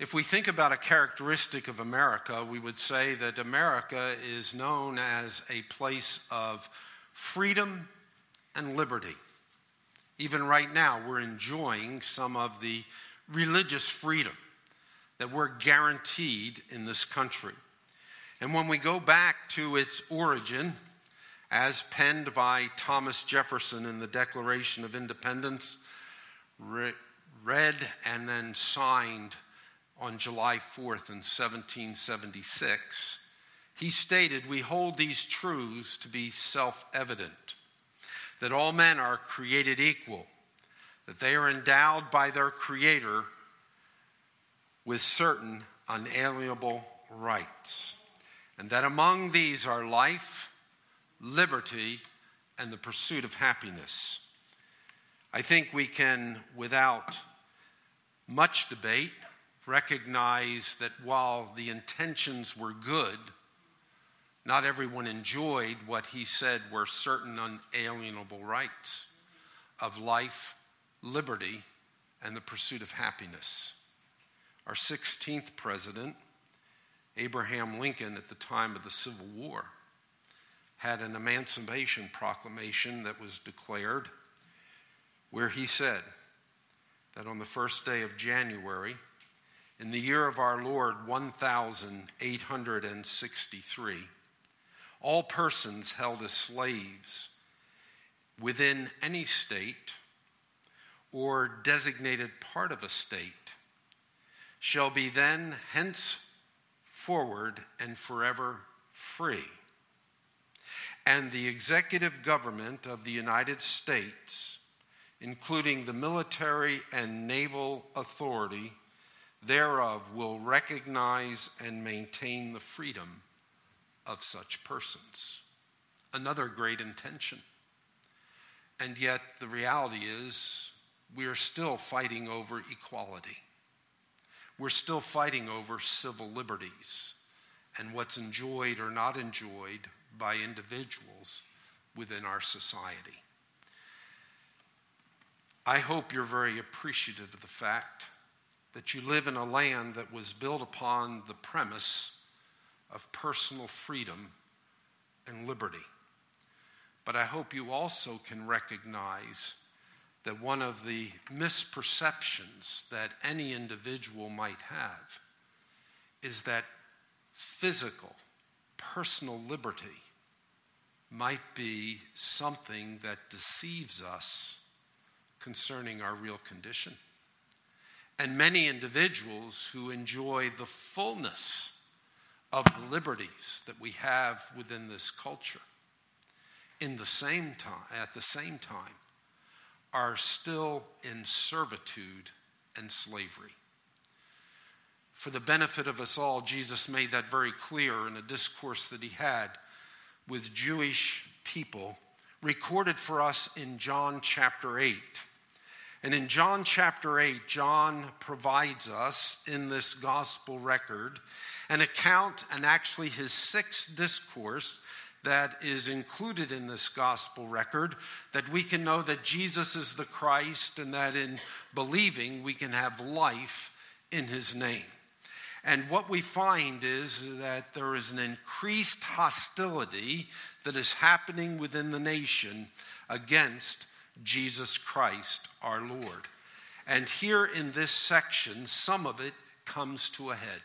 If we think about a characteristic of America, we would say that America is known as a place of freedom and liberty. Even right now, we're enjoying some of the religious freedom that we're guaranteed in this country. And when we go back to its origin, as penned by Thomas Jefferson in the Declaration of Independence, re- read and then signed on July 4th in 1776, he stated, We hold these truths to be self evident that all men are created equal, that they are endowed by their Creator with certain unalienable rights, and that among these are life, liberty, and the pursuit of happiness. I think we can, without much debate, recognize that while the intentions were good, not everyone enjoyed what he said were certain unalienable rights of life, liberty, and the pursuit of happiness. Our 16th president, Abraham Lincoln, at the time of the Civil War, had an emancipation proclamation that was declared where he said that on the first day of January, in the year of our Lord 1863, all persons held as slaves within any state or designated part of a state shall be then henceforward and forever free. And the executive government of the United States, including the military and naval authority thereof, will recognize and maintain the freedom of such persons. Another great intention. And yet, the reality is, we are still fighting over equality we're still fighting over civil liberties and what's enjoyed or not enjoyed by individuals within our society. I hope you're very appreciative of the fact that you live in a land that was built upon the premise of personal freedom and liberty. But I hope you also can recognize that one of the misperceptions that any individual might have is that physical, personal liberty might be something that deceives us concerning our real condition. And many individuals who enjoy the fullness of the liberties that we have within this culture in the same time at the same time are still in servitude and slavery. For the benefit of us all, Jesus made that very clear in a discourse that he had with Jewish people, recorded for us in John chapter 8. And in John chapter 8, John provides us in this gospel record an account, and actually his sixth discourse that is included in this gospel record that we can know that Jesus is the Christ and that in believing we can have life in his name. And what we find is that there is an increased hostility that is happening within the nation against Jesus Christ our Lord. And here in this section, some of it comes to a head.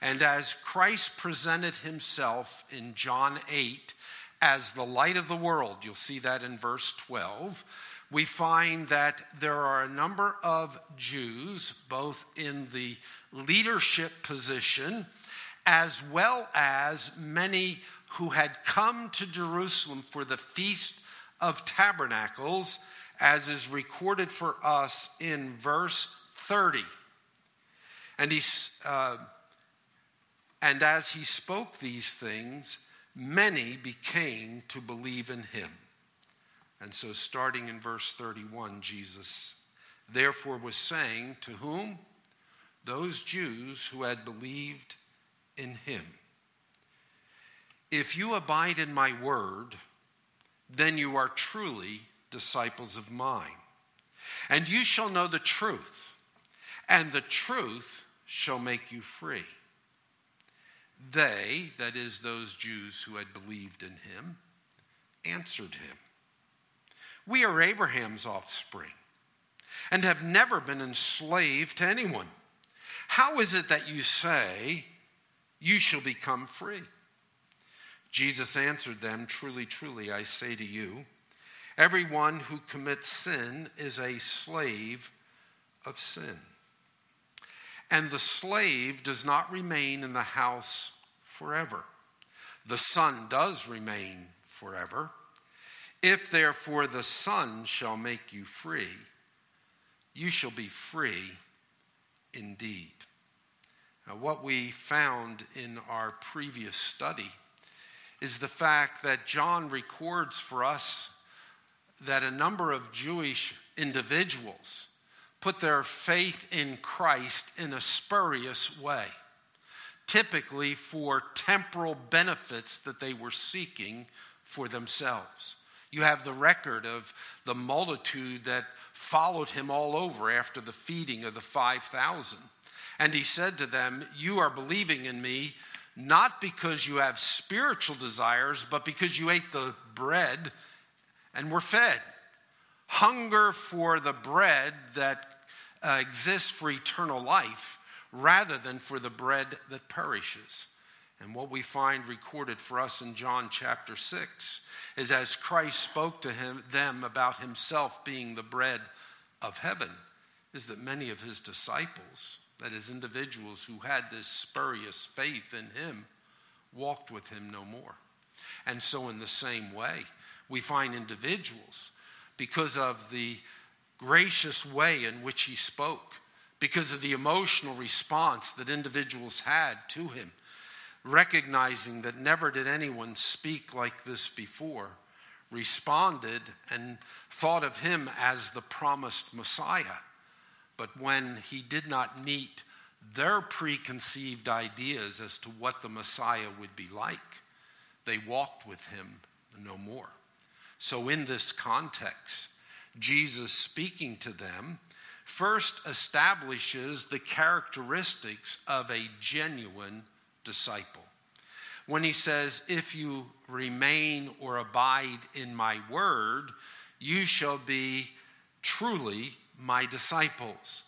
And as Christ presented himself in John 8 as the light of the world, you'll see that in verse 12, we find that there are a number of Jews, both in the leadership position as well as many who had come to Jerusalem for the Feast of Tabernacles, as is recorded for us in verse 30. And he, uh, and as he spoke these things, many became to believe in him. And so, starting in verse 31, Jesus therefore was saying, To whom? Those Jews who had believed in him. If you abide in my word, then you are truly disciples of mine. And you shall know the truth, and the truth shall make you free. They, that is, those Jews who had believed in him, answered him We are Abraham's offspring and have never been enslaved to anyone. How is it that you say, You shall become free? Jesus answered them, Truly, truly, I say to you, everyone who commits sin is a slave of sin. And the slave does not remain in the house forever. The Son does remain forever. If therefore the Son shall make you free, you shall be free indeed. Now, what we found in our previous study is the fact that John records for us that a number of Jewish individuals put their faith in Christ in a spurious way, typically for temporal benefits that they were seeking for themselves. You have the record of the multitude that followed him all over after the feeding of the 5,000. And he said to them, You are believing in me not because you have spiritual desires, but because you ate the bread and were fed. Hunger for the bread that uh, exists for eternal life rather than for the bread that perishes. And what we find recorded for us in John chapter 6 is as Christ spoke to him, them about himself being the bread of heaven, is that many of his disciples that is, individuals who had this spurious faith in him walked with him no more. And so, in the same way, we find individuals, because of the gracious way in which he spoke, because of the emotional response that individuals had to him, recognizing that never did anyone speak like this before, responded and thought of him as the promised Messiah but when he did not meet their preconceived ideas as to what the Messiah would be like, they walked with him no more. So, in this context, Jesus speaking to them first establishes the characteristics of a genuine disciple. When he says, If you remain or abide in my word, you shall be truly my disciples.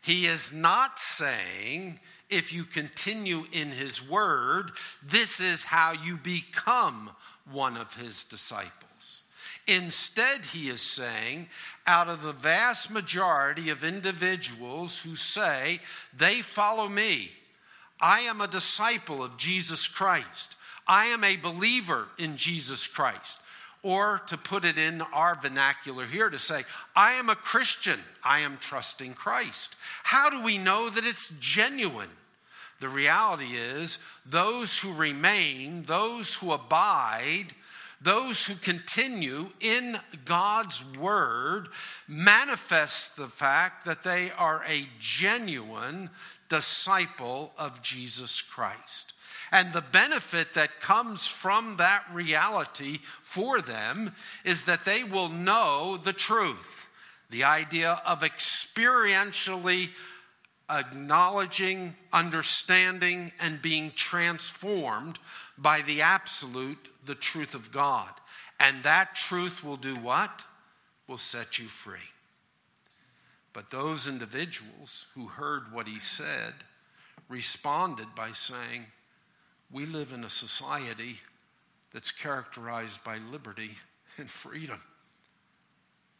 He is not saying, if you continue in his word, this is how you become one of his disciples. Instead, he is saying, out of the vast majority of individuals who say they follow me, I am a disciple of Jesus Christ. I am a believer in Jesus Christ. Or to put it in our vernacular here, to say, I am a Christian, I am trusting Christ. How do we know that it's genuine? The reality is, those who remain, those who abide, those who continue in God's word manifest the fact that they are a genuine disciple of Jesus Christ. And the benefit that comes from that reality for them is that they will know the truth. The idea of experientially acknowledging, understanding, and being transformed by the absolute, the truth of God. And that truth will do what? Will set you free. But those individuals who heard what he said responded by saying, we live in a society that's characterized by liberty and freedom.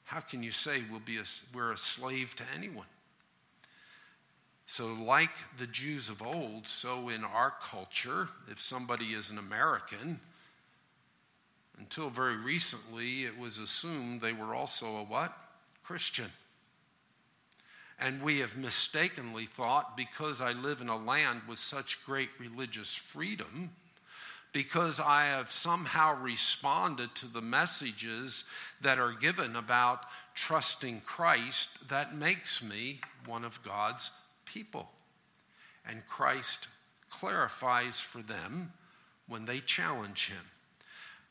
How can you say we'll be a, we're a slave to anyone? So, like the Jews of old, so in our culture, if somebody is an American, until very recently, it was assumed they were also a what? Christian. And we have mistakenly thought because I live in a land with such great religious freedom, because I have somehow responded to the messages that are given about trusting Christ, that makes me one of God's people. And Christ clarifies for them when they challenge him.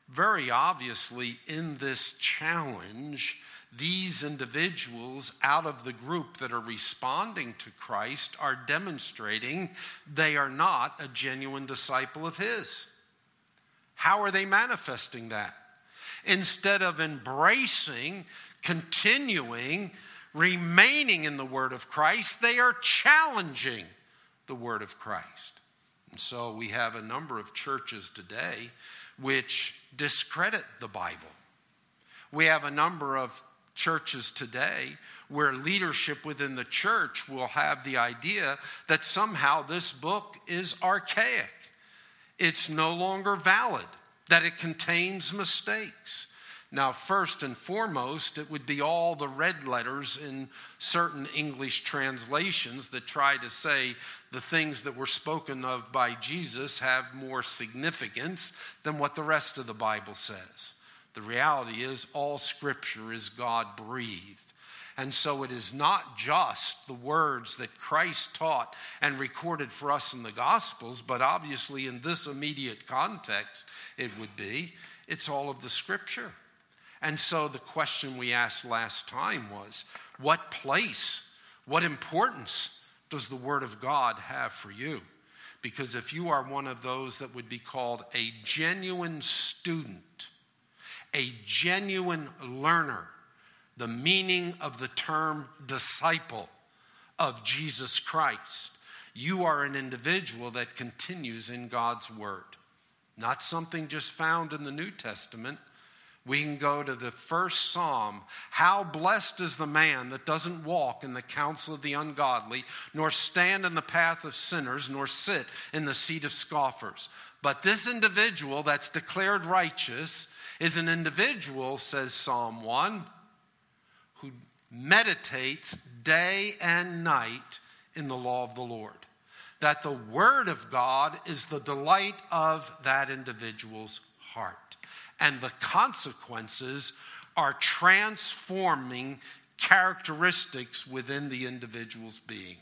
very obviously, in this challenge, these individuals out of the group that are responding to Christ are demonstrating they are not a genuine disciple of His. How are they manifesting that? Instead of embracing, continuing, remaining in the Word of Christ, they are challenging the Word of Christ. And so we have a number of churches today which discredit the Bible. We have a number of churches today where leadership within the church will have the idea that somehow this book is archaic, it's no longer valid, that it contains mistakes. Now, first and foremost, it would be all the red letters in certain English translations that try to say the things that were spoken of by Jesus have more significance than what the rest of the Bible says. The reality is, all scripture is God breathed. And so it is not just the words that Christ taught and recorded for us in the Gospels, but obviously in this immediate context, it would be it's all of the scripture. And so the question we asked last time was what place, what importance does the Word of God have for you? Because if you are one of those that would be called a genuine student, a genuine learner, the meaning of the term disciple of Jesus Christ. You are an individual that continues in God's Word, not something just found in the New Testament. We can go to the first psalm. How blessed is the man that doesn't walk in the counsel of the ungodly, nor stand in the path of sinners, nor sit in the seat of scoffers. But this individual that's declared righteous is an individual, says Psalm 1, who meditates day and night in the law of the Lord. That the Word of God is the delight of that individual's heart. And the consequences are transforming characteristics within the individual's being.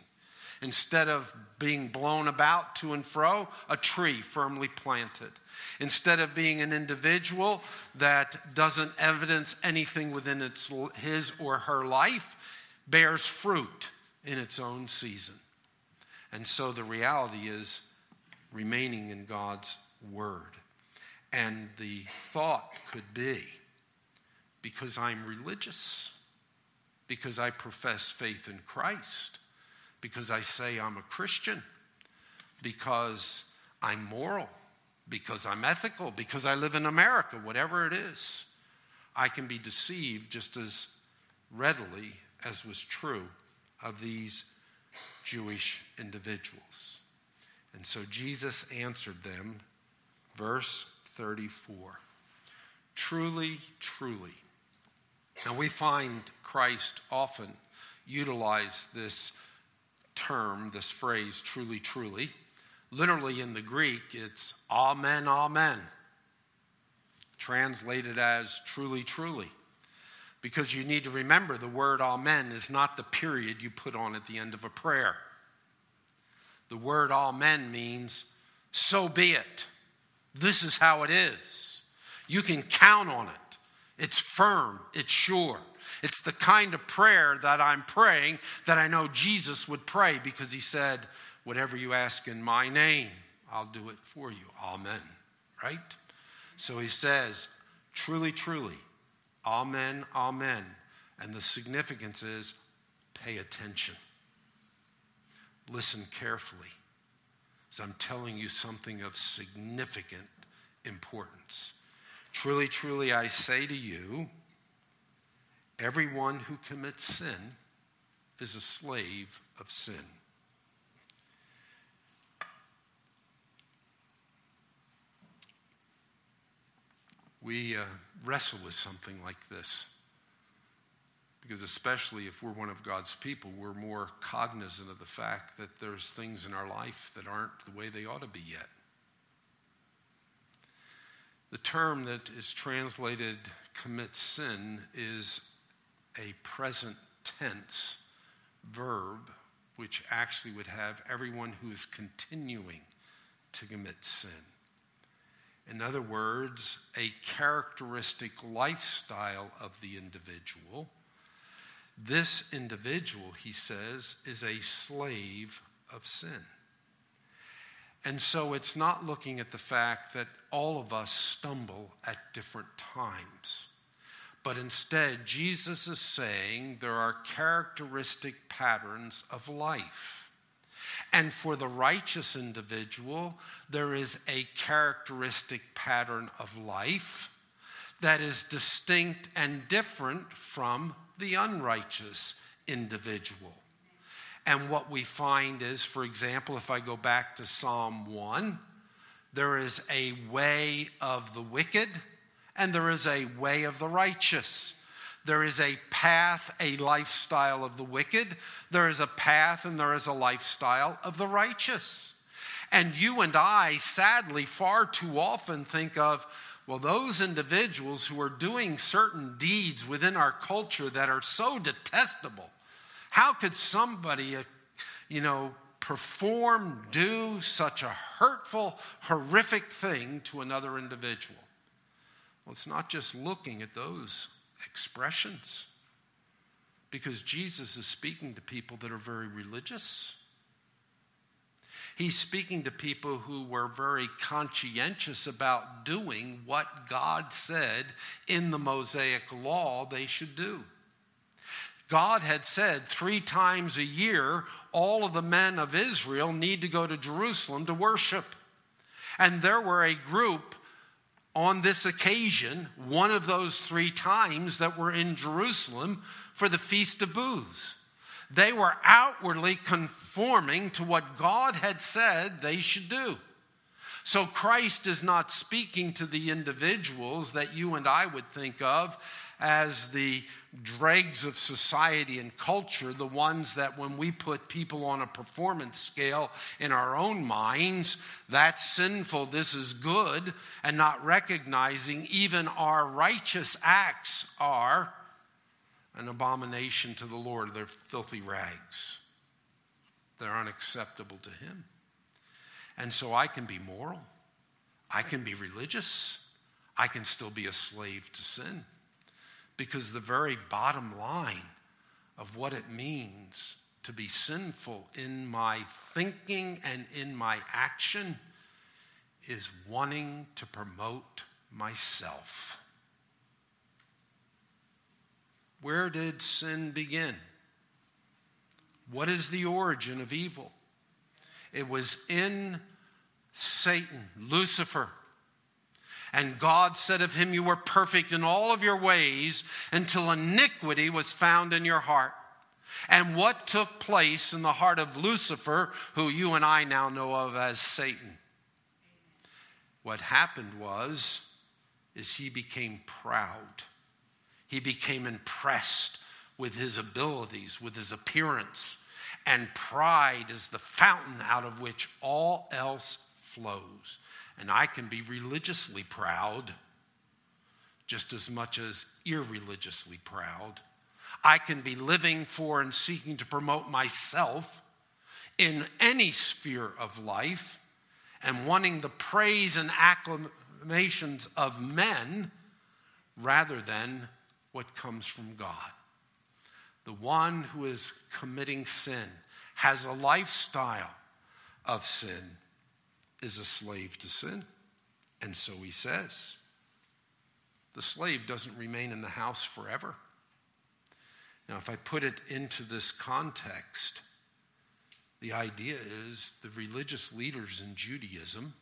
Instead of being blown about to and fro, a tree firmly planted. Instead of being an individual that doesn't evidence anything within its, his or her life, bears fruit in its own season. And so the reality is remaining in God's word. And the thought could be because I'm religious, because I profess faith in Christ, because I say I'm a Christian, because I'm moral, because I'm ethical, because I live in America, whatever it is, I can be deceived just as readily as was true of these Jewish individuals. And so Jesus answered them, verse 34. Truly, truly. Now we find Christ often utilize this term, this phrase, truly, truly. Literally in the Greek, it's amen, amen. Translated as truly, truly. Because you need to remember the word amen is not the period you put on at the end of a prayer. The word amen means so be it. This is how it is. You can count on it. It's firm, it's sure. It's the kind of prayer that I'm praying that I know Jesus would pray because he said, Whatever you ask in my name, I'll do it for you. Amen. Right? So he says, Truly, truly, Amen, Amen. And the significance is pay attention, listen carefully. As I'm telling you something of significant importance. Truly, truly, I say to you, Everyone who commits sin is a slave of sin. We uh, wrestle with something like this because, especially if we're one of God's people, we're more cognizant of the fact that there's things in our life that aren't the way they ought to be yet. The term that is translated commit sin is a present tense verb, which actually would have everyone who is continuing to commit sin. In other words, a characteristic lifestyle of the individual. This individual, he says, is a slave of sin. And so it's not looking at the fact that all of us stumble at different times. But instead, Jesus is saying there are characteristic patterns of life. And for the righteous individual, there is a characteristic pattern of life that is distinct and different from the unrighteous individual. And what we find is, for example, if I go back to Psalm 1, there is a way of the wicked and there is a way of the righteous. There is a path, a lifestyle of the wicked. There is a path and there is a lifestyle of the righteous. And you and I, sadly, far too often think of, well, those individuals who are doing certain deeds within our culture that are so detestable how could somebody, uh, you know, perform, do such a hurtful, horrific thing to another individual? Well, it's not just looking at those expressions, because Jesus is speaking to people that are very religious. He's speaking to people who were very conscientious about doing what God said in the Mosaic law they should do. God had said three times a year, all of the men of Israel need to go to Jerusalem to worship. And there were a group on this occasion, one of those three times, that were in Jerusalem for the Feast of Booths. They were outwardly conforming to what God had said they should do. So Christ is not speaking to the individuals that you and I would think of as the dregs of society and culture, the ones that when we put people on a performance scale in our own minds, that's sinful, this is good, and not recognizing even our righteous acts are an abomination to the Lord. They're filthy rags, they're unacceptable to Him. And so I can be moral, I can be religious, I can still be a slave to sin. Because the very bottom line of what it means to be sinful in my thinking and in my action is wanting to promote myself. Where did sin begin? What is the origin of evil? It was in Satan, Lucifer. And God said of him, You were perfect in all of your ways until iniquity was found in your heart. And what took place in the heart of Lucifer, who you and I now know of as Satan? What happened was is he became proud. He became impressed with his abilities, with his appearance, and pride is the fountain out of which all else flows. And I can be religiously proud just as much as irreligiously proud. I can be living for and seeking to promote myself in any sphere of life and wanting the praise and acclamations of men rather than what comes from God. The one who is committing sin has a lifestyle of sin is a slave to sin. And so he says. The slave doesn't remain in the house forever. Now, if I put it into this context, the idea is the religious leaders in Judaism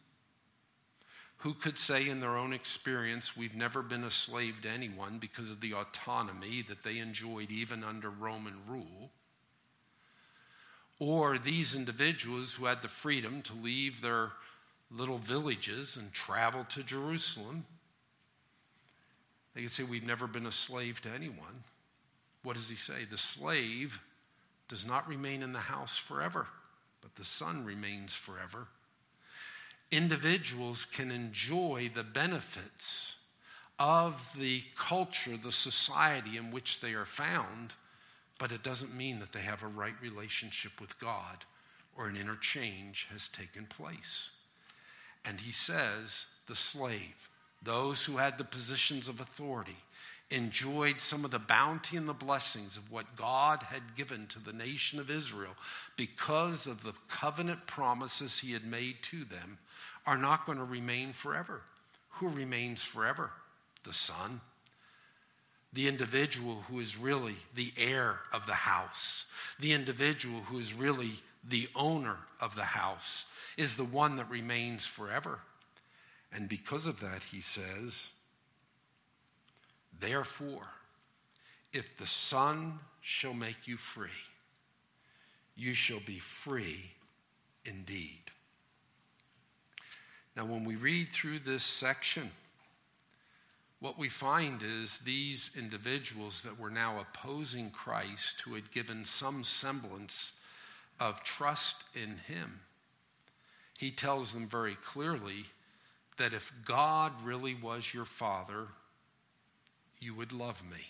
who could say in their own experience, we've never been a slave to anyone because of the autonomy that they enjoyed even under Roman rule. Or these individuals who had the freedom to leave their little villages and travel to Jerusalem. They could say, We've never been a slave to anyone. What does he say? The slave does not remain in the house forever, but the son remains forever. Individuals can enjoy the benefits of the culture, the society in which they are found, but it doesn't mean that they have a right relationship with God or an interchange has taken place. And he says the slave, those who had the positions of authority, enjoyed some of the bounty and the blessings of what God had given to the nation of Israel because of the covenant promises he had made to them, are not going to remain forever. Who remains forever? The Son. The individual who is really the heir of the house, the individual who is really the owner of the house, is the one that remains forever. And because of that, he says, Therefore, if the Son shall make you free, you shall be free indeed. Now, when we read through this section, what we find is these individuals that were now opposing Christ, who had given some semblance of trust in him, he tells them very clearly that if God really was your father, you would love me.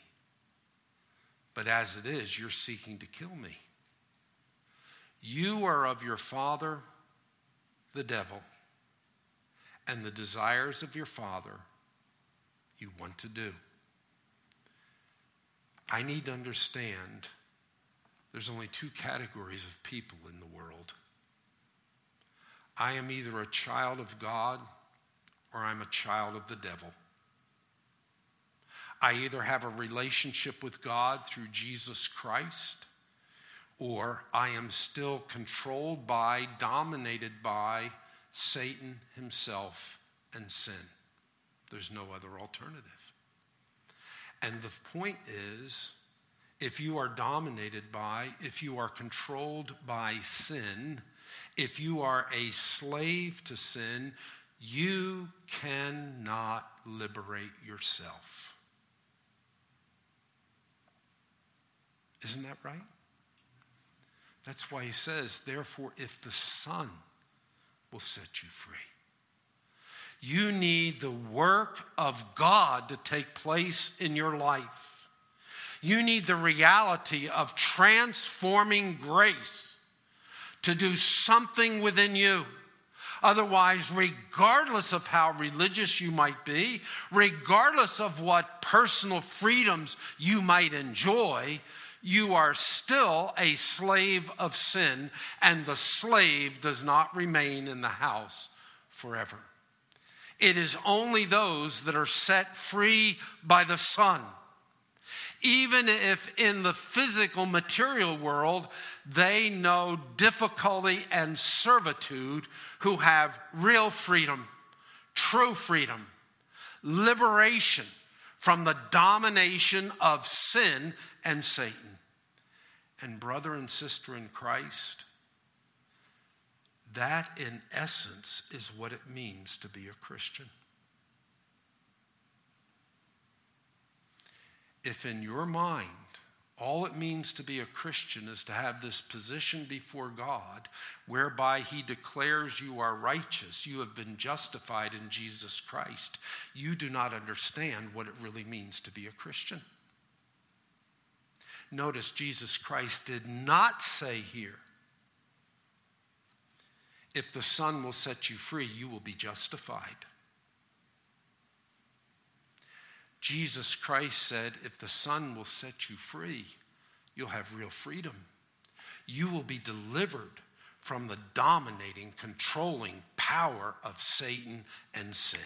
But as it is, you're seeking to kill me. You are of your father, the devil, and the desires of your father you want to do. I need to understand there's only two categories of people in the world. I am either a child of God or I'm a child of the devil. I either have a relationship with God through Jesus Christ, or I am still controlled by, dominated by Satan himself and sin. There's no other alternative. And the point is if you are dominated by, if you are controlled by sin, if you are a slave to sin, you cannot liberate yourself. Isn't that right? That's why he says, therefore, if the Son will set you free. You need the work of God to take place in your life. You need the reality of transforming grace to do something within you. Otherwise, regardless of how religious you might be, regardless of what personal freedoms you might enjoy, you are still a slave of sin, and the slave does not remain in the house forever. It is only those that are set free by the Son. Even if in the physical material world they know difficulty and servitude, who have real freedom, true freedom, liberation from the domination of sin and Satan. And, brother and sister in Christ, that, in essence, is what it means to be a Christian. If in your mind, all it means to be a Christian is to have this position before God whereby He declares you are righteous, you have been justified in Jesus Christ, you do not understand what it really means to be a Christian. Notice Jesus Christ did not say here, if the Son will set you free, you will be justified. Jesus Christ said, if the Son will set you free, you'll have real freedom. You will be delivered from the dominating, controlling power of Satan and sin.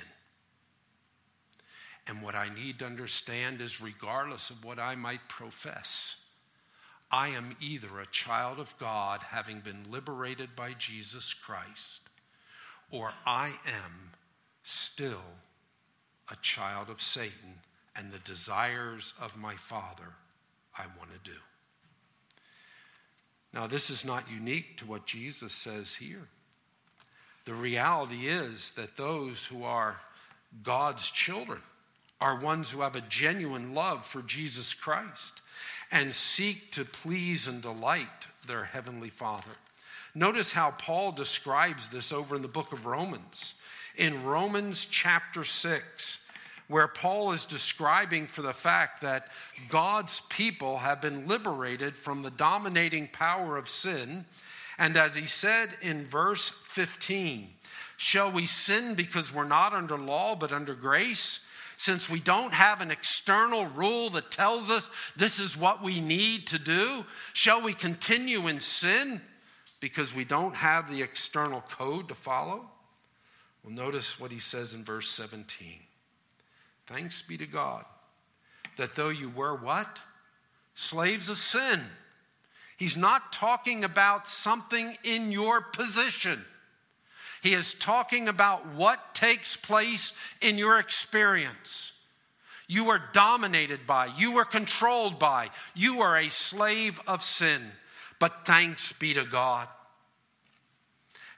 And what I need to understand is, regardless of what I might profess, I am either a child of God, having been liberated by Jesus Christ, or I am still a child of Satan, and the desires of my Father I want to do. Now, this is not unique to what Jesus says here. The reality is that those who are God's children are ones who have a genuine love for Jesus Christ and seek to please and delight their heavenly Father. Notice how Paul describes this over in the book of Romans. In Romans chapter 6, where Paul is describing for the fact that God's people have been liberated from the dominating power of sin And as he said in verse 15, shall we sin because we're not under law but under grace? Since we don't have an external rule that tells us this is what we need to do, shall we continue in sin because we don't have the external code to follow? Well, notice what he says in verse 17. Thanks be to God that though you were what? Slaves of sin. He's not talking about something in your position. He is talking about what takes place in your experience. You are dominated by, you are controlled by, you are a slave of sin. But thanks be to God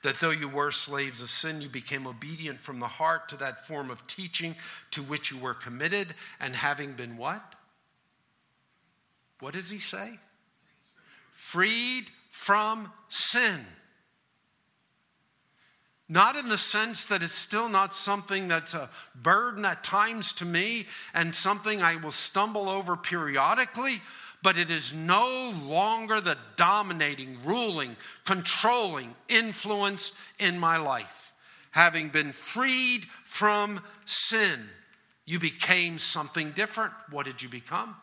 that though you were slaves of sin, you became obedient from the heart to that form of teaching to which you were committed, and having been what? What does he say? Freed from sin. Not in the sense that it's still not something that's a burden at times to me and something I will stumble over periodically, but it is no longer the dominating, ruling, controlling influence in my life. Having been freed from sin, you became something different. What did you become?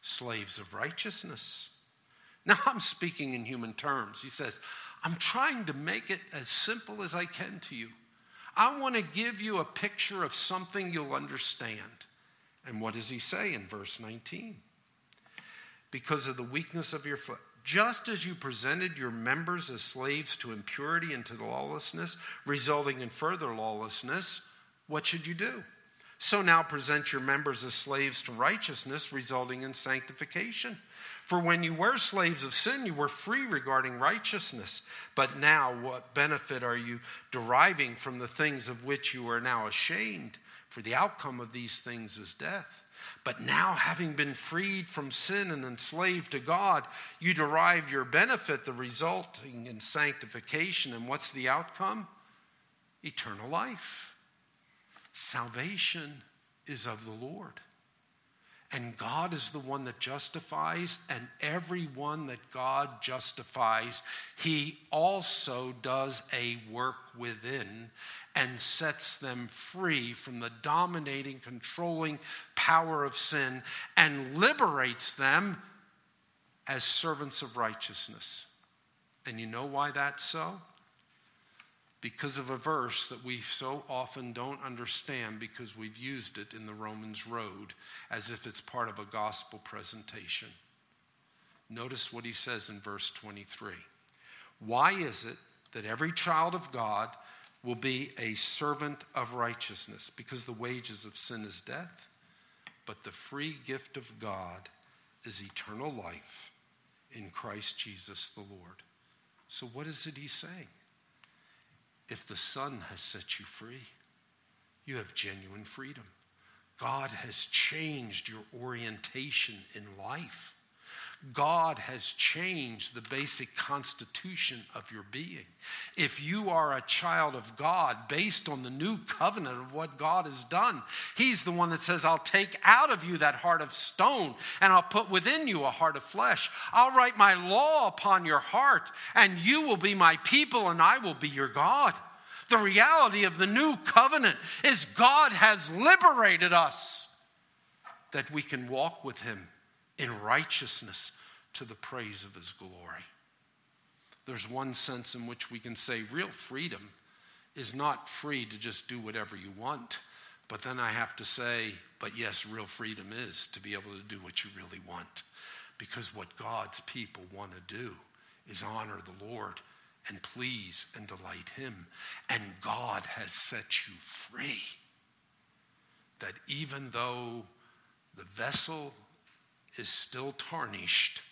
Slaves of righteousness. Now, I'm speaking in human terms. He says, I'm trying to make it as simple as I can to you. I want to give you a picture of something you'll understand. And what does he say in verse 19? Because of the weakness of your foot. Just as you presented your members as slaves to impurity and to lawlessness, resulting in further lawlessness, what should you do? So now present your members as slaves to righteousness, resulting in sanctification. For when you were slaves of sin, you were free regarding righteousness. But now, what benefit are you deriving from the things of which you are now ashamed? For the outcome of these things is death. But now, having been freed from sin and enslaved to God, you derive your benefit, the resulting in sanctification. And what's the outcome? Eternal life. Salvation is of the Lord. And God is the one that justifies, and everyone that God justifies, He also does a work within and sets them free from the dominating, controlling power of sin and liberates them as servants of righteousness. And you know why that's so? Because of a verse that we so often don't understand because we've used it in the Romans Road as if it's part of a gospel presentation. Notice what he says in verse 23. Why is it that every child of God will be a servant of righteousness? Because the wages of sin is death, but the free gift of God is eternal life in Christ Jesus the Lord. So, what is it he's saying? If the Son has set you free, you have genuine freedom. God has changed your orientation in life. God has changed the basic constitution of your being. If you are a child of God based on the new covenant of what God has done, He's the one that says, I'll take out of you that heart of stone and I'll put within you a heart of flesh. I'll write my law upon your heart, and you will be my people, and I will be your God. The reality of the new covenant is God has liberated us that we can walk with Him in righteousness to the praise of his glory. There's one sense in which we can say real freedom is not free to just do whatever you want. But then I have to say, but yes, real freedom is to be able to do what you really want. Because what God's people want to do is honor the Lord and please and delight Him. And God has set you free. That even though the vessel is still tarnished,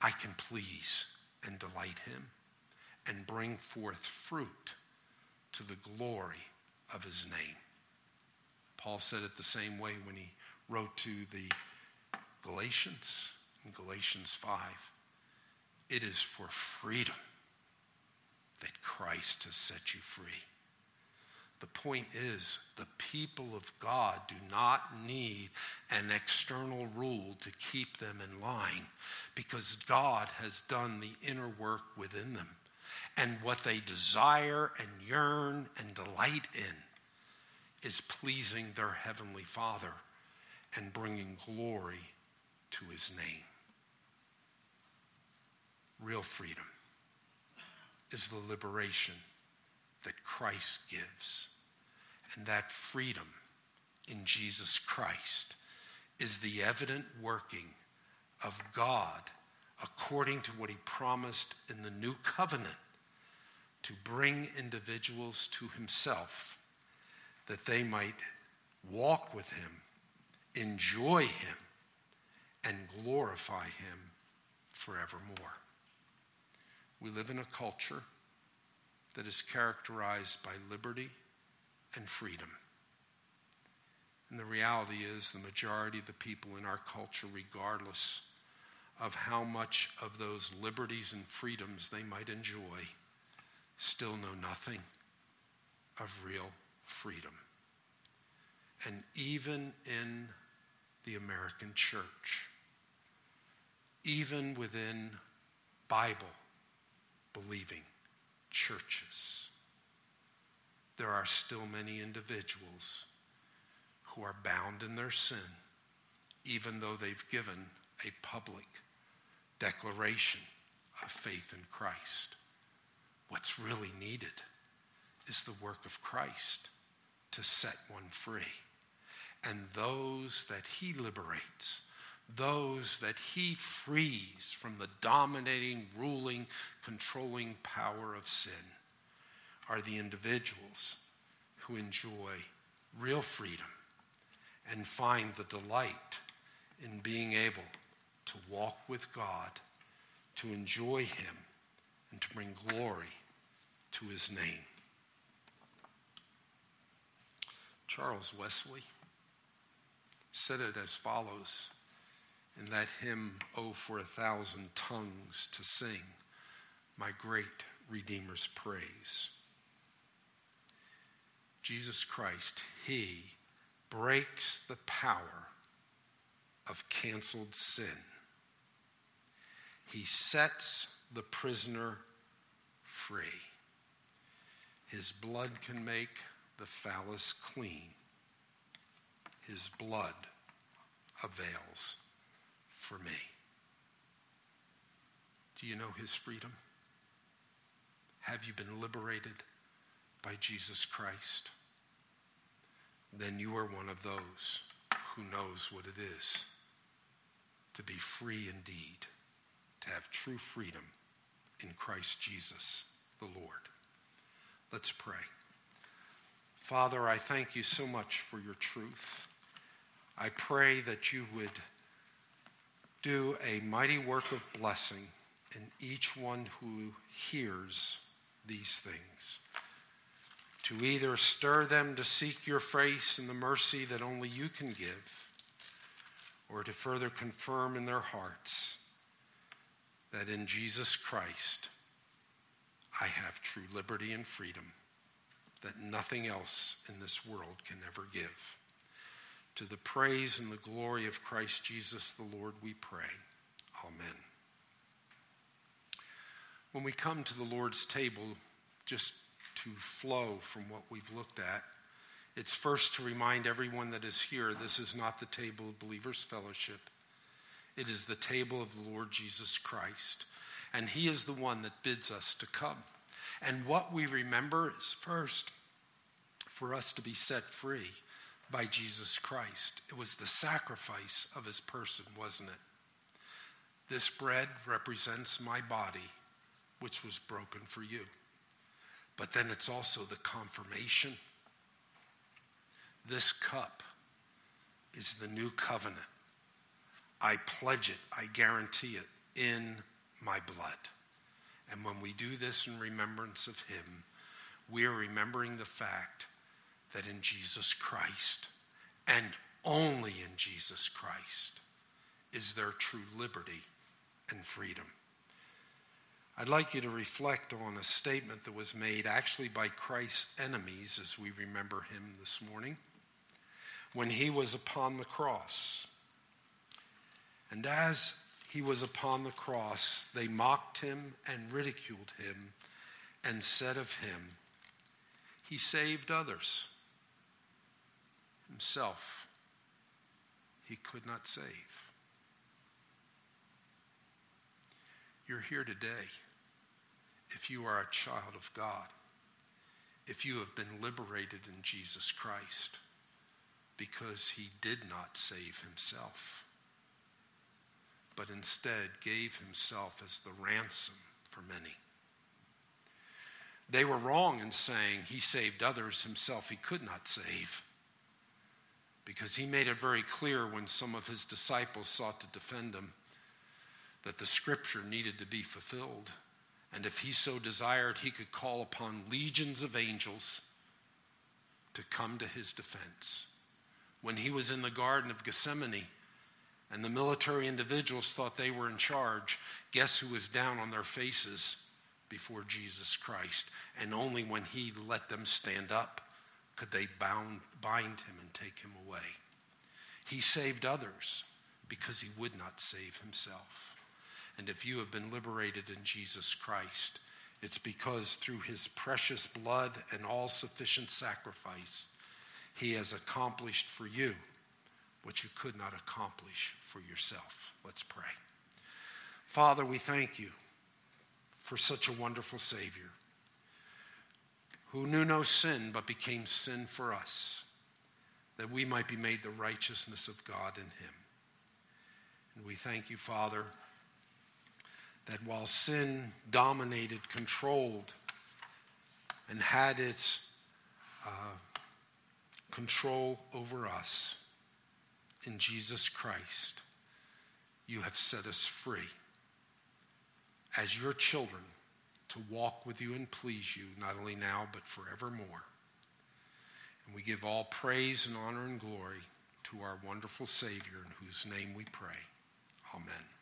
I can please and delight him and bring forth fruit to the glory of his name. Paul said it the same way when he wrote to the Galatians in Galatians 5. It is for freedom that Christ has set you free. The point is, the people of God do not need an external rule to keep them in line because God has done the inner work within them. And what they desire and yearn and delight in is pleasing their Heavenly Father and bringing glory to His name. Real freedom is the liberation that Christ gives. And that freedom in Jesus Christ is the evident working of God according to what he promised in the new covenant to bring individuals to himself that they might walk with him, enjoy him, and glorify him forevermore. We live in a culture that is characterized by liberty and freedom. And the reality is, the majority of the people in our culture, regardless of how much of those liberties and freedoms they might enjoy, still know nothing of real freedom. And even in the American church, even within Bible believing churches, there are still many individuals who are bound in their sin, even though they've given a public declaration of faith in Christ. What's really needed is the work of Christ to set one free. And those that he liberates, those that he frees from the dominating, ruling, controlling power of sin are the individuals who enjoy real freedom and find the delight in being able to walk with God, to enjoy Him, and to bring glory to His name. Charles Wesley said it as follows in that hymn, Oh, for a thousand tongues to sing my great Redeemer's praise. Jesus Christ, He breaks the power of canceled sin. He sets the prisoner free. His blood can make the phallus clean. His blood avails for me. Do you know his freedom? Have you been liberated by Jesus Christ? Then you are one of those who knows what it is to be free indeed, to have true freedom in Christ Jesus the Lord. Let's pray. Father, I thank you so much for your truth. I pray that you would do a mighty work of blessing in each one who hears these things. To either stir them to seek your face and the mercy that only you can give, or to further confirm in their hearts that in Jesus Christ I have true liberty and freedom that nothing else in this world can ever give. To the praise and the glory of Christ Jesus the Lord, we pray. Amen. When we come to the Lord's table, just to flow from what we've looked at, it's first to remind everyone that is here this is not the table of believers' fellowship. It is the table of the Lord Jesus Christ. And He is the one that bids us to come. And what we remember is first for us to be set free by Jesus Christ. It was the sacrifice of his person, wasn't it? This bread represents my body, which was broken for you. But then it's also the confirmation. This cup is the new covenant. I pledge it, I guarantee it in my blood. And when we do this in remembrance of him, we are remembering the fact that in Jesus Christ, and only in Jesus Christ, is there true liberty and freedom. I'd like you to reflect on a statement that was made actually by Christ's enemies as we remember him this morning when he was upon the cross. And as he was upon the cross, they mocked him and ridiculed him and said of him, He saved others. Himself, he could not save. You're here today if you are a child of God, if you have been liberated in Jesus Christ because he did not save himself, but instead gave himself as the ransom for many. They were wrong in saying he saved others, himself he could not save. Because he made it very clear when some of his disciples sought to defend him that the scripture needed to be fulfilled. And if he so desired, he could call upon legions of angels to come to his defense. When he was in the Garden of Gethsemane and the military individuals thought they were in charge, guess who was down on their faces before Jesus Christ? And only when he let them stand up could they bound, bind him and take him away. He saved others because he would not save himself. And if you have been liberated in Jesus Christ, it's because through his precious blood and all sufficient sacrifice, he has accomplished for you what you could not accomplish for yourself. Let's pray. Father, we thank you for such a wonderful Savior who knew no sin but became sin for us, that we might be made the righteousness of God in him. And we thank you, Father that while sin dominated, controlled, and had its uh, control over us, in Jesus Christ, you have set us free as your children to walk with you and please you, not only now, but forevermore. And we give all praise and honor and glory to our wonderful Savior, in whose name we pray. Amen.